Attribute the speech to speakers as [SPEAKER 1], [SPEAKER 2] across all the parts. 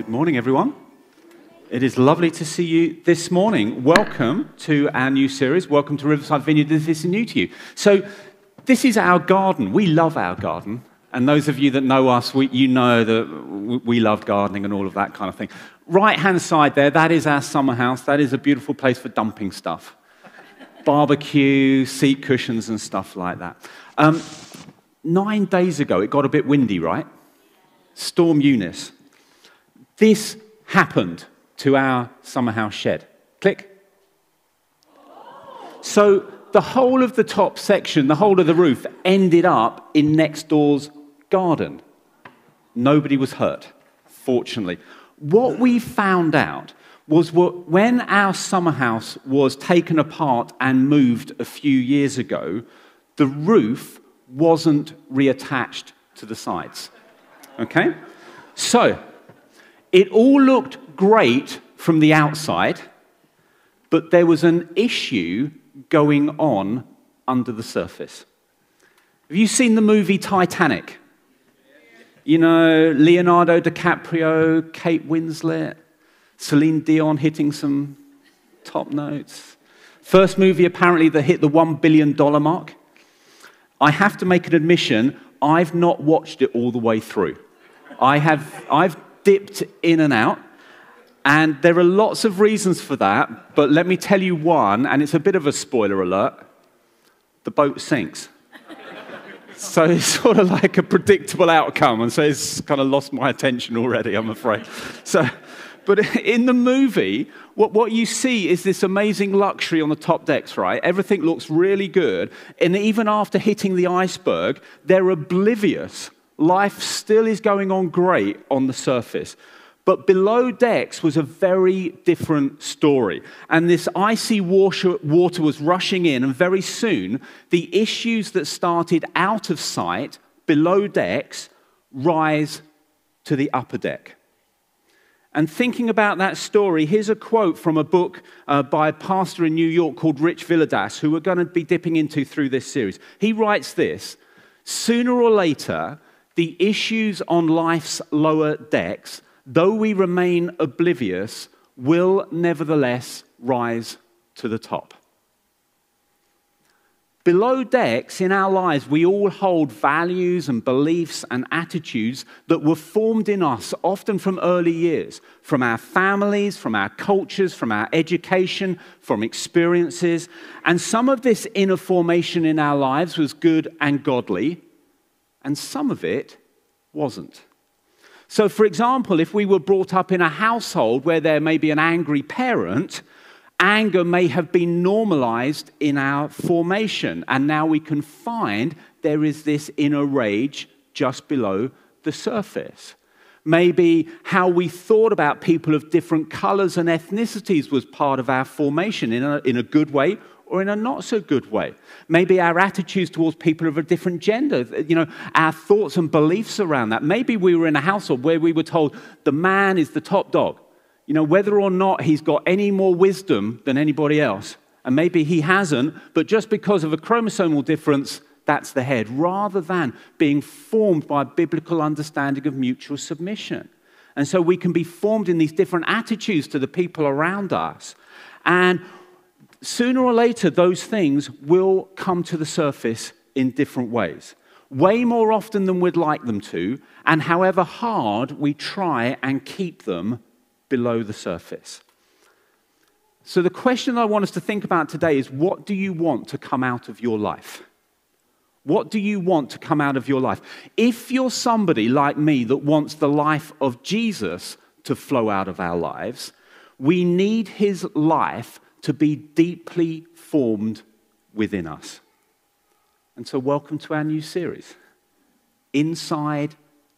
[SPEAKER 1] Good morning, everyone. It is lovely to see you this morning. Welcome to our new series. Welcome to Riverside Vineyard. if This is new to you. So, this is our garden. We love our garden. And those of you that know us, we, you know that we love gardening and all of that kind of thing. Right hand side there, that is our summer house. That is a beautiful place for dumping stuff barbecue, seat cushions, and stuff like that. Um, nine days ago, it got a bit windy, right? Storm Eunice. This happened to our summer house shed. Click. So the whole of the top section, the whole of the roof, ended up in next door's garden. Nobody was hurt, fortunately. What we found out was what, when our summer house was taken apart and moved a few years ago, the roof wasn't reattached to the sides. Okay? So, it all looked great from the outside, but there was an issue going on under the surface. Have you seen the movie Titanic? You know, Leonardo DiCaprio, Kate Winslet, Celine Dion hitting some top notes. First movie, apparently, that hit the $1 billion mark. I have to make an admission, I've not watched it all the way through. I have, I've dipped in and out. And there are lots of reasons for that, but let me tell you one, and it's a bit of a spoiler alert the boat sinks. so it's sort of like a predictable outcome, and so it's kind of lost my attention already, I'm afraid. So, but in the movie, what, what you see is this amazing luxury on the top decks, right? Everything looks really good. And even after hitting the iceberg, they're oblivious life still is going on great on the surface. But below decks was a very different story. And this icy water, was rushing in, and very soon, the issues that started out of sight below decks rise to the upper deck. And thinking about that story, here's a quote from a book uh, by a pastor in New York called Rich Villodas, who we're going to be dipping into through this series. He writes this Sooner or later, the issues on life's lower decks, though we remain oblivious, will nevertheless rise to the top. Below decks in our lives, we all hold values and beliefs and attitudes that were formed in us often from early years, from our families, from our cultures, from our education, from experiences. And some of this inner formation in our lives was good and godly, and some of it wasn't. So, for example, if we were brought up in a household where there may be an angry parent, anger may have been normalized in our formation, and now we can find there is this inner rage just below the surface. Maybe how we thought about people of different colors and ethnicities was part of our formation in a, in a good way or in a not so good way. Maybe our attitudes towards people of a different gender, you know, our thoughts and beliefs around that. Maybe we were in a household where we were told the man is the top dog, you know, whether or not he's got any more wisdom than anybody else. And maybe he hasn't, but just because of a chromosomal difference, that's the head, rather than being formed by a biblical understanding of mutual submission. And so we can be formed in these different attitudes to the people around us. And sooner or later, those things will come to the surface in different ways. Way more often than we'd like them to, and however hard we try and keep them below the surface. So, the question I want us to think about today is what do you want to come out of your life? What do you want to come out of your life? If you're somebody like me that wants the life of Jesus to flow out of our lives, we need his life to be deeply formed within us. And so, welcome to our new series, Inside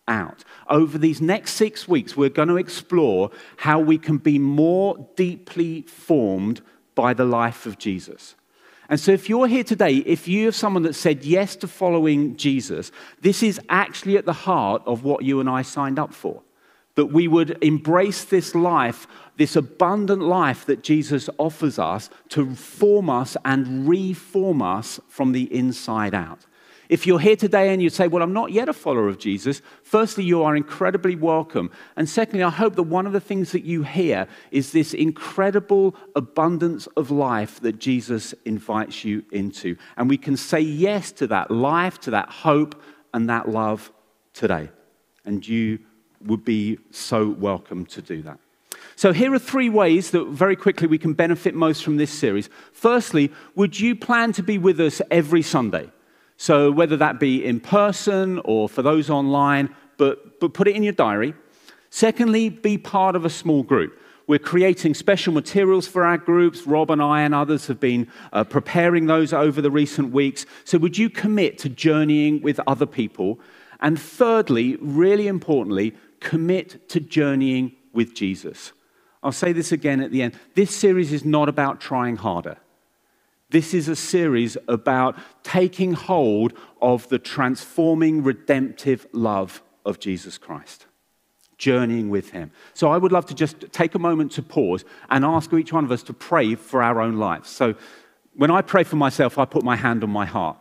[SPEAKER 1] Out. Over these next six weeks, we're going to explore how we can be more deeply formed by the life of Jesus. And so, if you're here today, if you have someone that said yes to following Jesus, this is actually at the heart of what you and I signed up for that we would embrace this life, this abundant life that Jesus offers us to form us and reform us from the inside out. If you're here today and you say, Well, I'm not yet a follower of Jesus, firstly, you are incredibly welcome. And secondly, I hope that one of the things that you hear is this incredible abundance of life that Jesus invites you into. And we can say yes to that life, to that hope, and that love today. And you would be so welcome to do that. So, here are three ways that very quickly we can benefit most from this series. Firstly, would you plan to be with us every Sunday? So, whether that be in person or for those online, but, but put it in your diary. Secondly, be part of a small group. We're creating special materials for our groups. Rob and I and others have been uh, preparing those over the recent weeks. So, would you commit to journeying with other people? And thirdly, really importantly, commit to journeying with Jesus. I'll say this again at the end. This series is not about trying harder. This is a series about taking hold of the transforming, redemptive love of Jesus Christ, journeying with Him. So I would love to just take a moment to pause and ask each one of us to pray for our own lives. So when I pray for myself, I put my hand on my heart.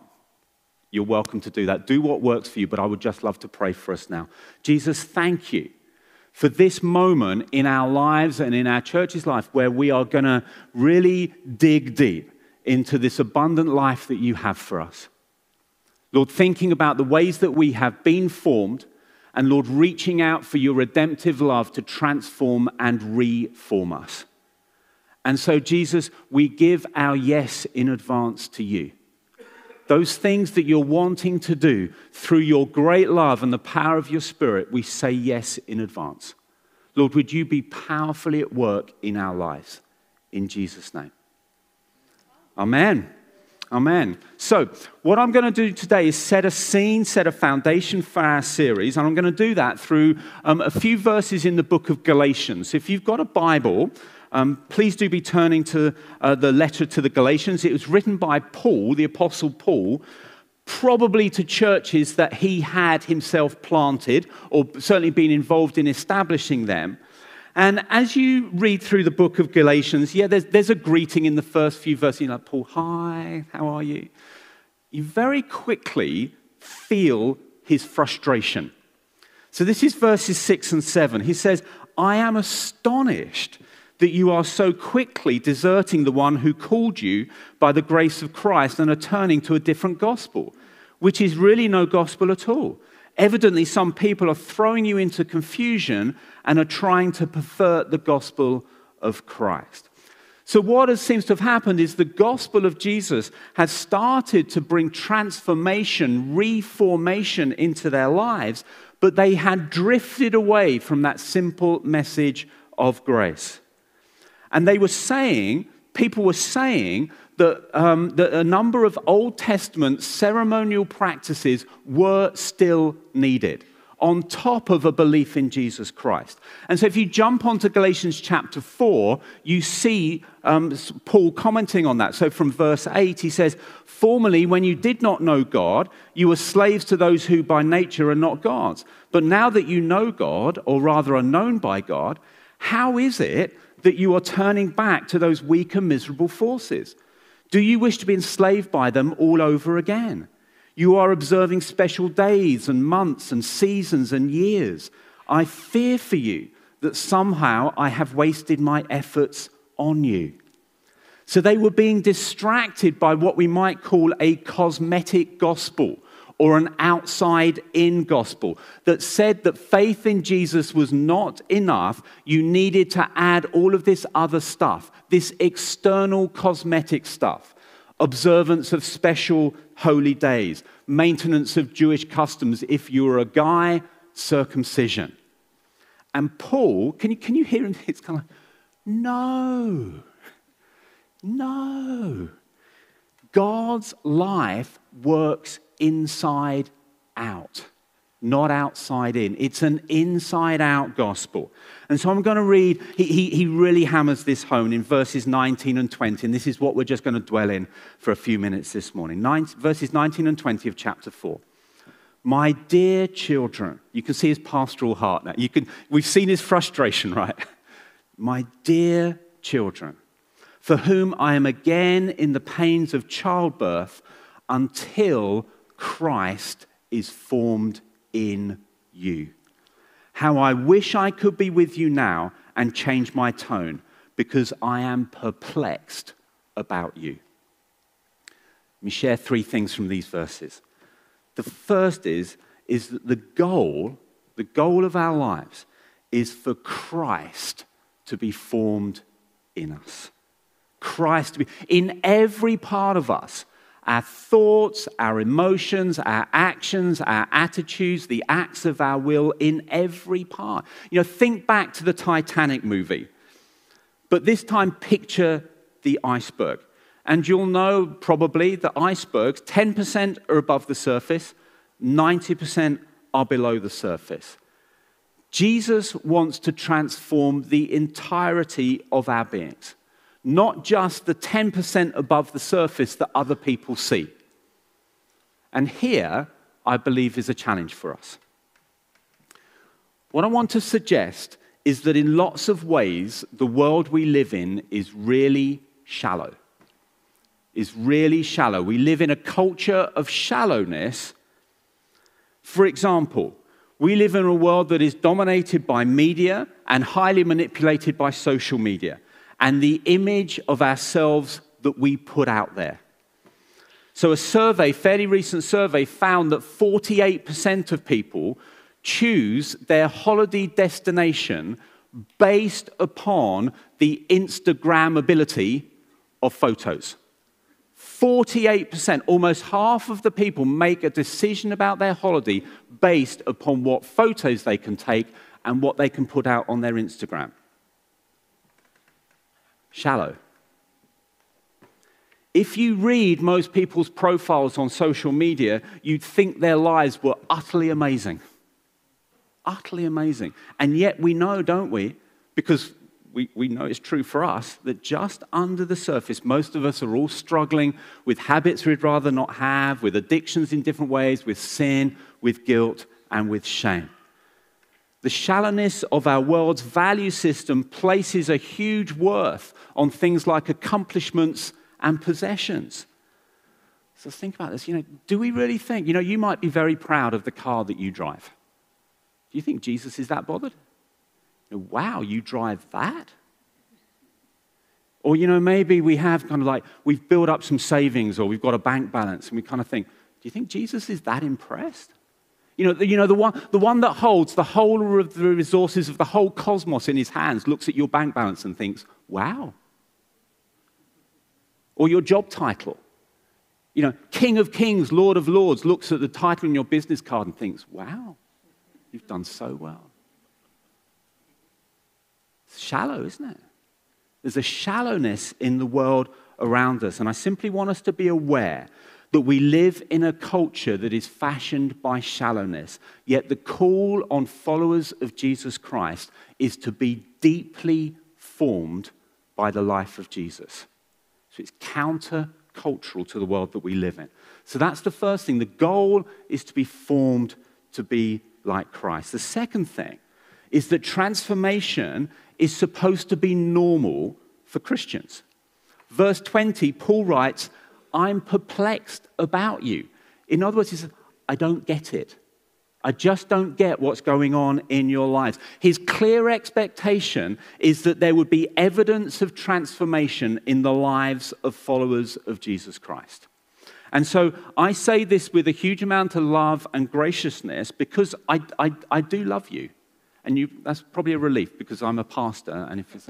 [SPEAKER 1] You're welcome to do that. Do what works for you, but I would just love to pray for us now. Jesus, thank you for this moment in our lives and in our church's life where we are going to really dig deep into this abundant life that you have for us. Lord, thinking about the ways that we have been formed, and Lord, reaching out for your redemptive love to transform and reform us. And so, Jesus, we give our yes in advance to you. Those things that you're wanting to do through your great love and the power of your Spirit, we say yes in advance. Lord, would you be powerfully at work in our lives? In Jesus' name. Amen. Amen. So, what I'm going to do today is set a scene, set a foundation for our series, and I'm going to do that through um, a few verses in the book of Galatians. If you've got a Bible, um, please do be turning to uh, the letter to the Galatians. It was written by Paul, the Apostle Paul, probably to churches that he had himself planted or certainly been involved in establishing them. And as you read through the book of Galatians, yeah, there's, there's a greeting in the first few verses. You're like, Paul, hi, how are you? You very quickly feel his frustration. So this is verses six and seven. He says, I am astonished that you are so quickly deserting the one who called you by the grace of Christ and are turning to a different gospel, which is really no gospel at all. Evidently, some people are throwing you into confusion and are trying to pervert the gospel of Christ. So, what seems to have happened is the gospel of Jesus has started to bring transformation, reformation into their lives, but they had drifted away from that simple message of grace. And they were saying, people were saying that, um, that a number of Old Testament ceremonial practices were still needed on top of a belief in Jesus Christ. And so, if you jump onto Galatians chapter 4, you see um, Paul commenting on that. So, from verse 8, he says, Formerly, when you did not know God, you were slaves to those who by nature are not God's. But now that you know God, or rather are known by God, how is it that you are turning back to those weak and miserable forces? Do you wish to be enslaved by them all over again? You are observing special days and months and seasons and years. I fear for you that somehow I have wasted my efforts on you. So they were being distracted by what we might call a cosmetic gospel or an outside in gospel that said that faith in Jesus was not enough. You needed to add all of this other stuff, this external cosmetic stuff, observance of special holy days, maintenance of Jewish customs. If you were a guy, circumcision. And Paul, can you, can you hear him? It's kind of no, no. God's life works inside out, not outside in. It's an inside out gospel. And so I'm going to read, he, he, he, really hammers this home in verses 19 and 20. And this is what we're just going to dwell in for a few minutes this morning. Nine, verses 19 and 20 of chapter 4. My dear children, you can see his pastoral heart now. You can, we've seen his frustration, right? My dear children, for whom I am again in the pains of childbirth until Christ is formed in you. How I wish I could be with you now and change my tone because I am perplexed about you. Let me share three things from these verses. The first is, is that the goal, the goal of our lives, is for Christ to be formed in us. Christ to be in every part of us our thoughts, our emotions, our actions, our attitudes, the acts of our will in every part. You know, think back to the Titanic movie, but this time picture the iceberg. And you'll know probably that icebergs, 10% are above the surface, 90% are below the surface. Jesus wants to transform the entirety of our beings not just the 10% above the surface that other people see. And here, I believe, is a challenge for us. What I want to suggest is that in lots of ways, the world we live in is really shallow. Is really shallow. We live in a culture of shallowness. For example, we live in a world that is dominated by media and highly manipulated by social media and the image of ourselves that we put out there. So, a survey, fairly recent survey, found that 48% of people choose their holiday destination based upon the Instagrammability of photos. 48%, almost half of the people make a decision about their holiday based upon what photos they can take and what they can put out on their Instagram shallow. If you read most people's profiles on social media, you'd think their lives were utterly amazing. Utterly amazing. And yet we know, don't we? Because we, we know it's true for us that just under the surface, most of us are all struggling with habits we'd rather not have, with addictions in different ways, with sin, with guilt, and with shame. The shallowness of our world's value system places a huge worth on things like accomplishments and possessions. So think about this. You know, do we really think, you know, you might be very proud of the car that you drive. Do you think Jesus is that bothered? You know, wow, you drive that? Or, you know, maybe we have kind of like, we've built up some savings or we've got a bank balance and we kind of think, do you think Jesus is that impressed? You know, the, you know the, one, the one that holds the whole of the resources of the whole cosmos in his hands looks at your bank balance and thinks, wow. Or your job title. You know, King of Kings, Lord of Lords looks at the title in your business card and thinks, wow, you've done so well. It's shallow, isn't it? There's a shallowness in the world around us. And I simply want us to be aware that we live in a culture that is fashioned by shallowness. Yet the call on followers of Jesus Christ is to be deeply formed by the life of Jesus. So it's counter-cultural to the world that we live in. So that's the first thing. The goal is to be formed to be like Christ. The second thing is that transformation is supposed to be normal for Christians. Verse 20, Paul writes, I'm perplexed about you. In other words, he says, I don't get it. I just don't get what's going on in your lives. His clear expectation is that there would be evidence of transformation in the lives of followers of Jesus Christ. And so I say this with a huge amount of love and graciousness because I, I, I do love you. And you, that's probably a relief because I'm a pastor. And if,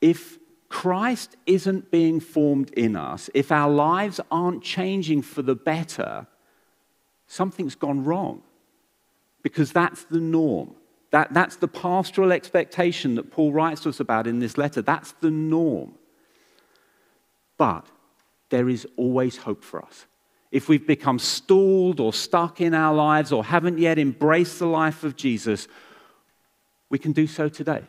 [SPEAKER 1] if Christ isn't being formed in us, if our lives aren't changing for the better, something's gone wrong. Because that's the norm. That, that's the pastoral expectation that Paul writes to us about in this letter. That's the norm. But there is always hope for us. If we've become stalled or stuck in our lives or haven't yet embraced the life of Jesus, we can do so today.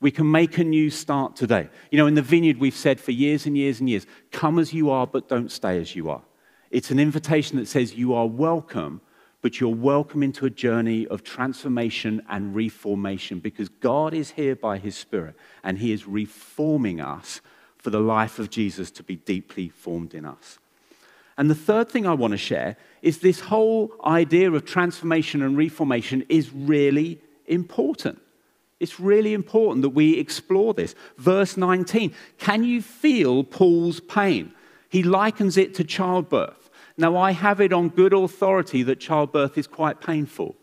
[SPEAKER 1] We can make a new start today. You know, in the vineyard, we've said for years and years and years come as you are, but don't stay as you are. It's an invitation that says you are welcome, but you're welcome into a journey of transformation and reformation because God is here by his Spirit and he is reforming us for the life of Jesus to be deeply formed in us. And the third thing I want to share is this whole idea of transformation and reformation is really important. It's really important that we explore this. Verse 19 Can you feel Paul's pain? He likens it to childbirth. Now, I have it on good authority that childbirth is quite painful.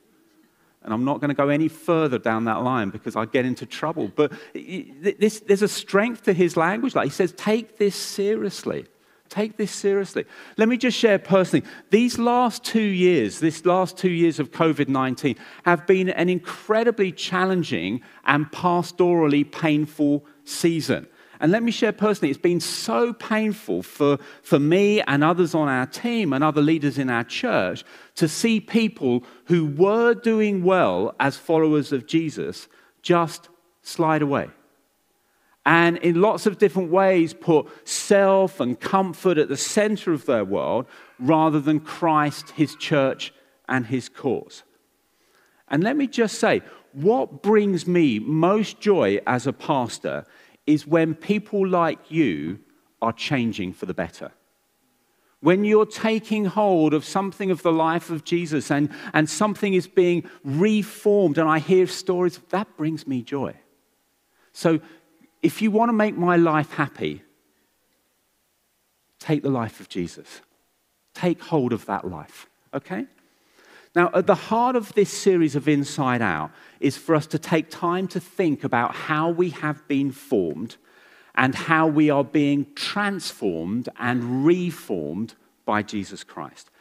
[SPEAKER 1] And I'm not going to go any further down that line because I get into trouble. But this, there's a strength to his language. Like he says, take this seriously. Take this seriously. Let me just share personally. These last two years, this last two years of COVID 19, have been an incredibly challenging and pastorally painful season. And let me share personally, it's been so painful for, for me and others on our team and other leaders in our church to see people who were doing well as followers of Jesus just slide away. And in lots of different ways, put self and comfort at the center of their world rather than Christ, his church, and his cause. And let me just say, what brings me most joy as a pastor is when people like you are changing for the better. When you're taking hold of something of the life of Jesus and, and something is being reformed, and I hear stories, that brings me joy. So, if you want to make my life happy, take the life of Jesus. Take hold of that life, okay? Now, at the heart of this series of Inside Out is for us to take time to think about how we have been formed and how we are being transformed and reformed by Jesus Christ.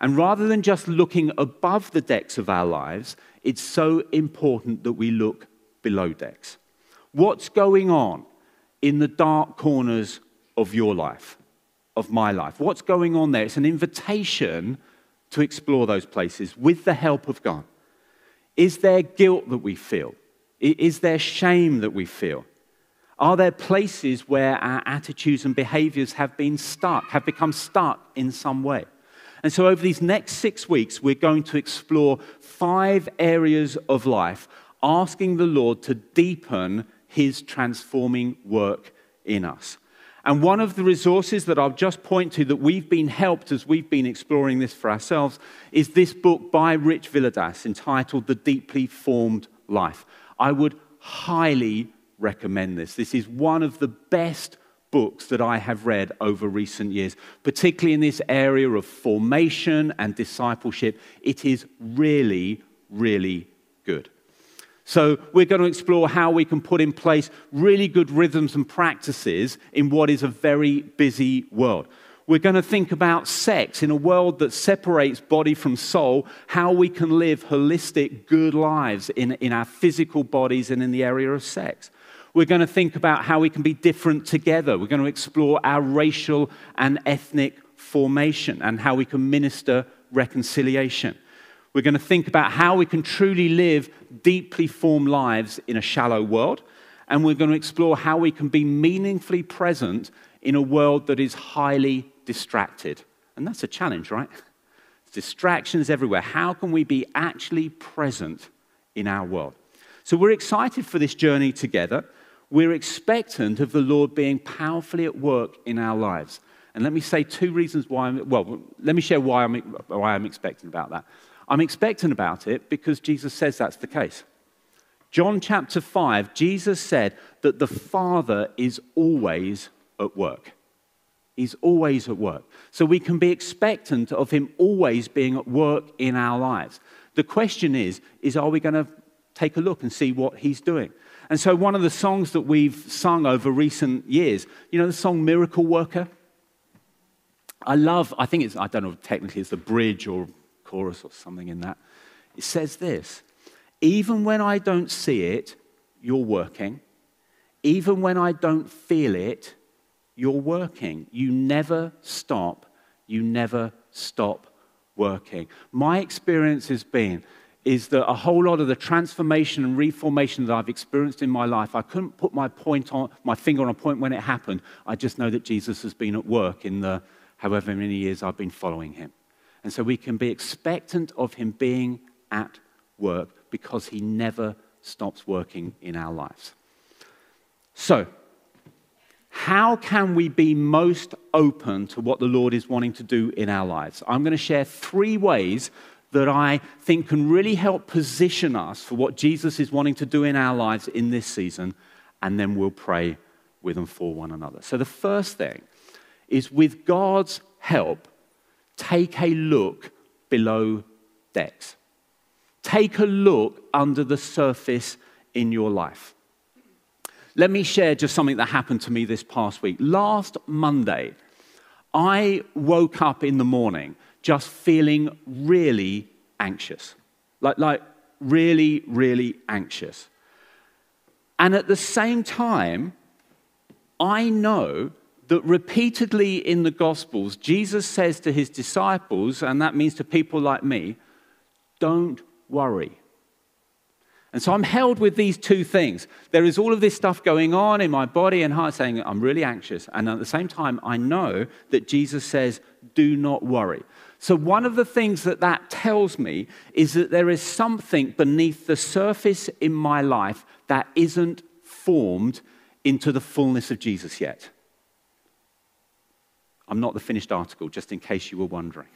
[SPEAKER 1] And rather than just looking above the decks of our lives, it's so important that we look below decks. What's going on in the dark corners of your life, of my life? What's going on there? It's an invitation to explore those places with the help of God? Is there guilt that we feel? Is there shame that we feel? Are there places where our attitudes and behaviors have been stuck, have become stuck in some way? And so, over these next six weeks, we're going to explore five areas of life, asking the Lord to deepen his transforming work in us. And one of the resources that I'll just point to that we've been helped as we've been exploring this for ourselves is this book by Rich Villodas entitled The Deeply Formed Life. I would highly recommend this. This is one of the best books that I have read over recent years, particularly in this area of formation and discipleship. It is really, really good. So, we're going to explore how we can put in place really good rhythms and practices in what is a very busy world. We're going to think about sex in a world that separates body from soul, how we can live holistic, good lives in, in our physical bodies and in the area of sex. We're going to think about how we can be different together. We're going to explore our racial and ethnic formation and how we can minister reconciliation. We're going to think about how we can truly live deeply formed lives in a shallow world. And we're going to explore how we can be meaningfully present in a world that is highly distracted. And that's a challenge, right? Distractions everywhere. How can we be actually present in our world? So we're excited for this journey together. We're expectant of the Lord being powerfully at work in our lives. And let me say two reasons why I'm, well, let me share why I'm, why I'm expecting about that. I'm expectant about it because Jesus says that's the case. John chapter 5, Jesus said that the Father is always at work. He's always at work. So we can be expectant of him always being at work in our lives. The question is, is are we going to take a look and see what he's doing? And so one of the songs that we've sung over recent years, you know the song Miracle Worker? I love, I think it's, I don't know technically it's the bridge or chorus or something in that. It says this Even when I don't see it, you're working. Even when I don't feel it, you're working. You never stop. You never stop working. My experience has been is that a whole lot of the transformation and reformation that I've experienced in my life, I couldn't put my point on my finger on a point when it happened. I just know that Jesus has been at work in the however many years I've been following him. And so we can be expectant of him being at work because he never stops working in our lives. So, how can we be most open to what the Lord is wanting to do in our lives? I'm going to share three ways that I think can really help position us for what Jesus is wanting to do in our lives in this season, and then we'll pray with and for one another. So, the first thing is with God's help, take a look below decks. Take a look under the surface in your life. Let me share just something that happened to me this past week. Last Monday, I woke up in the morning just feeling really anxious. Like, like really, really anxious. And at the same time, I know that repeatedly in the Gospels, Jesus says to his disciples, and that means to people like me, don't worry. And so I'm held with these two things. There is all of this stuff going on in my body and heart saying, I'm really anxious. And at the same time, I know that Jesus says, do not worry. So, one of the things that that tells me is that there is something beneath the surface in my life that isn't formed into the fullness of Jesus yet. I'm not the finished article, just in case you were wondering.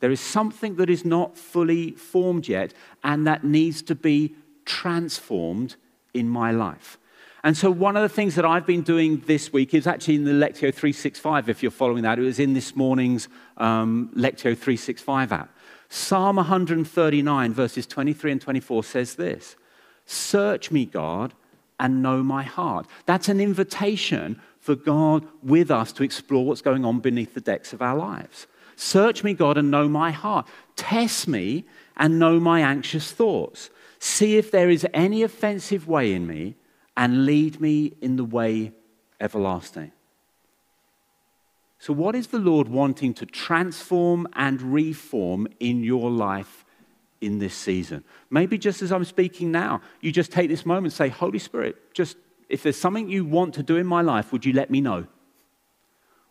[SPEAKER 1] There is something that is not fully formed yet, and that needs to be transformed in my life. And so, one of the things that I've been doing this week is actually in the Lectio 365, if you're following that. It was in this morning's um, Lectio 365 app. Psalm 139, verses 23 and 24 says this Search me, God, and know my heart. That's an invitation for God with us to explore what's going on beneath the decks of our lives. Search me, God, and know my heart. Test me and know my anxious thoughts. See if there is any offensive way in me and lead me in the way everlasting. So, what is the Lord wanting to transform and reform in your life in this season? Maybe just as I'm speaking now, you just take this moment and say, Holy Spirit, just if there's something you want to do in my life, would you let me know?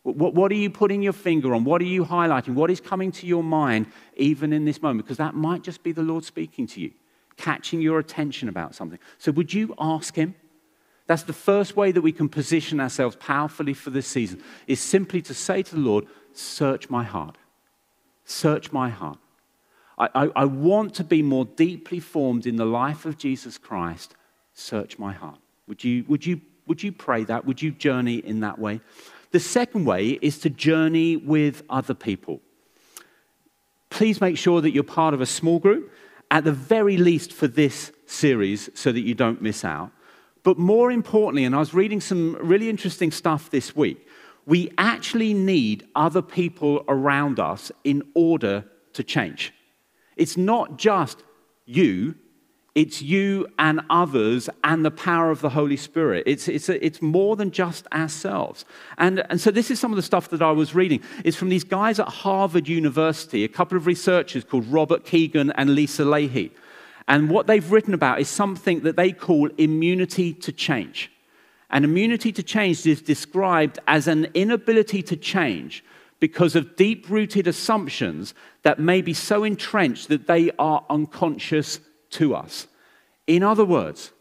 [SPEAKER 1] What, what, are you putting your finger on? What are you highlighting? What is coming to your mind even in this moment? Because that might just be the Lord speaking to you, catching your attention about something. So, would you ask Him? That's the first way that we can position ourselves powerfully for this season, is simply to say to the Lord, Search my heart. Search my heart. I, I, I want to be more deeply formed in the life of Jesus Christ. Search my heart. Would you, would you, would you pray that? Would you journey in that way? The second way is to journey with other people. Please make sure that you're part of a small group, at the very least for this series, so that you don't miss out. But more importantly, and I was reading some really interesting stuff this week, we actually need other people around us in order to change. It's not just you it's you and others and the power of the Holy Spirit. It's, it's, a, it's more than just ourselves. And, and so, this is some of the stuff that I was reading. It's from these guys at Harvard University, a couple of researchers called Robert Kegan and Lisa Lahey. And what they've written about is something that they call immunity to change. And immunity to change is described as an inability to change because of deep rooted assumptions that may be so entrenched that they are unconscious to us. In other words,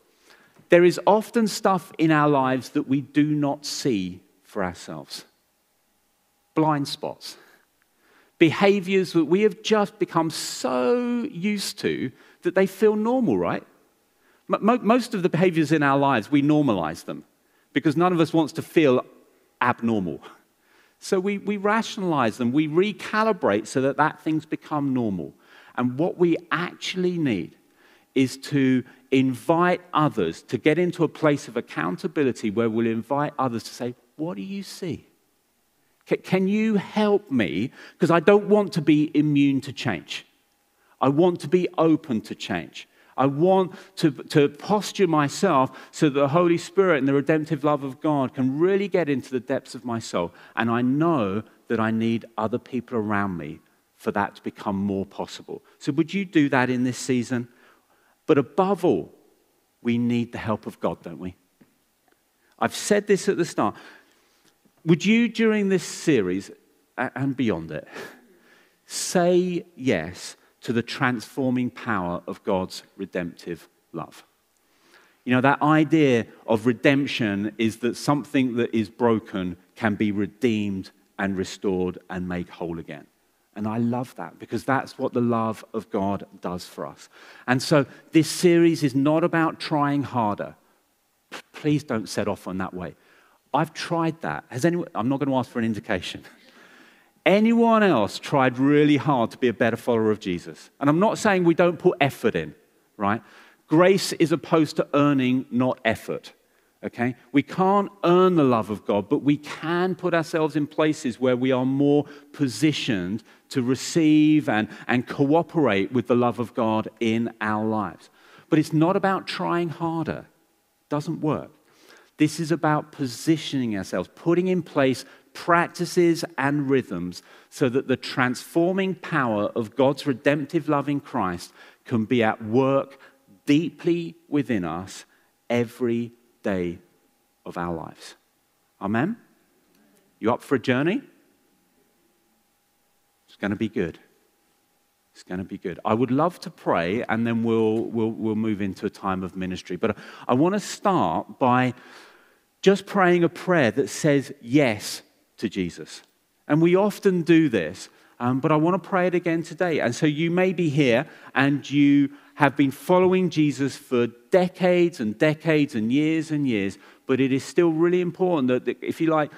[SPEAKER 1] there is often stuff in our lives that we do not see for ourselves blind spots, behaviors that we have just become so used to that they feel normal, right? Most of the behaviors in our lives, we normalize them because none of us wants to feel abnormal. So we, we rationalize them, we recalibrate so that that things become normal. And what we actually need is to invite others to get into a place of accountability where we'll invite others to say, What do you see? Can you help me? Because I don't want to be immune to change. I want to be open to change. I want to, to posture myself so that the Holy Spirit and the redemptive love of God can really get into the depths of my soul. And I know that I need other people around me for that to become more possible. So, would you do that in this season? But above all, we need the help of God, don't we? I've said this at the start. Would you, during this series and beyond it, say yes to the transforming power of God's redemptive love? You know, that idea of redemption is that something that is broken can be redeemed and restored and made whole again. And I love that because that's what the love of God does for us. And so this series is not about trying harder. Please don't set off on that way. I've tried that. Has anyone, I'm not going to ask for an indication. Anyone else tried really hard to be a better follower of Jesus? And I'm not saying we don't put effort in, right? Grace is opposed to earning, not effort. Okay? We can't earn the love of God, but we can put ourselves in places where we are more positioned to receive and, and cooperate with the love of God in our lives. But it's not about trying harder. It doesn't work. This is about positioning ourselves, putting in place practices and rhythms so that the transforming power of God's redemptive love in Christ can be at work deeply within us every day of our lives. Amen? You up for a journey? It's going to be good. It's going to be good. I would love to pray and then we'll, we'll, we'll move into a time of ministry. But I want to start by just praying a prayer that says yes to Jesus. And we often do this, um, but I want to pray it again today. And so you may be here and you have been following Jesus for decades and decades and years and years, but it is still really important that, if you like,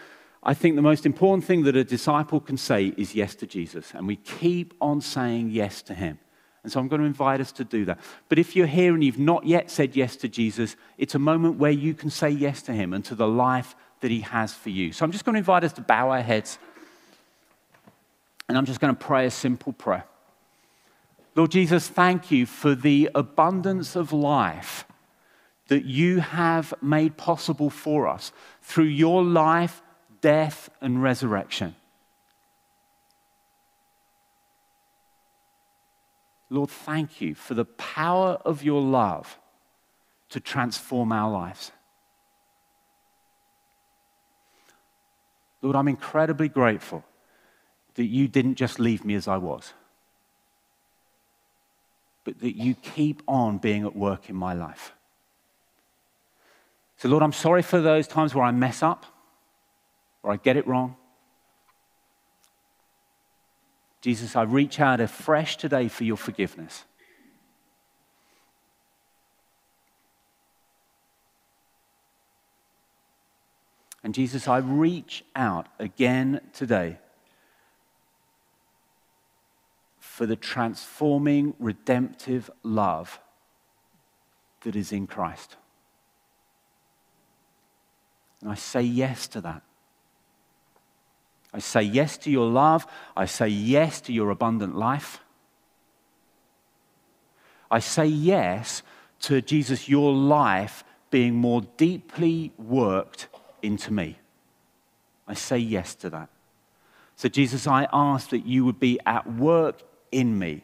[SPEAKER 1] I think the most important thing that a disciple can say is yes to Jesus. And we keep on saying yes to him. And so I'm going to invite us to do that. But if you're here and you've not yet said yes to Jesus, it's a moment where you can say yes to him and to the life that he has for you. So I'm just going to invite us to bow our heads. And I'm just going to pray a simple prayer. Lord Jesus, thank you for the abundance of life that you have made possible for us through your life, death, and resurrection. Lord, thank you for the power of your love to transform our lives. Lord, I'm incredibly grateful that you didn't just leave me as I was, but that you keep on being at work in my life. So, Lord, I'm sorry for those times where I mess up or I get it wrong. Jesus, I reach out afresh today for your forgiveness. And Jesus, I reach out again today for the transforming, redemptive love that is in Christ. And I say yes to that. I say yes to your love. I say yes to your abundant life. I say yes to Jesus, your life being more deeply worked into me. I say yes to that. So, Jesus, I ask that you would be at work in me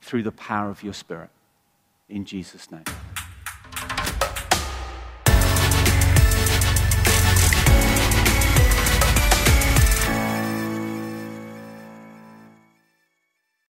[SPEAKER 1] through the power of your Spirit. In Jesus' name.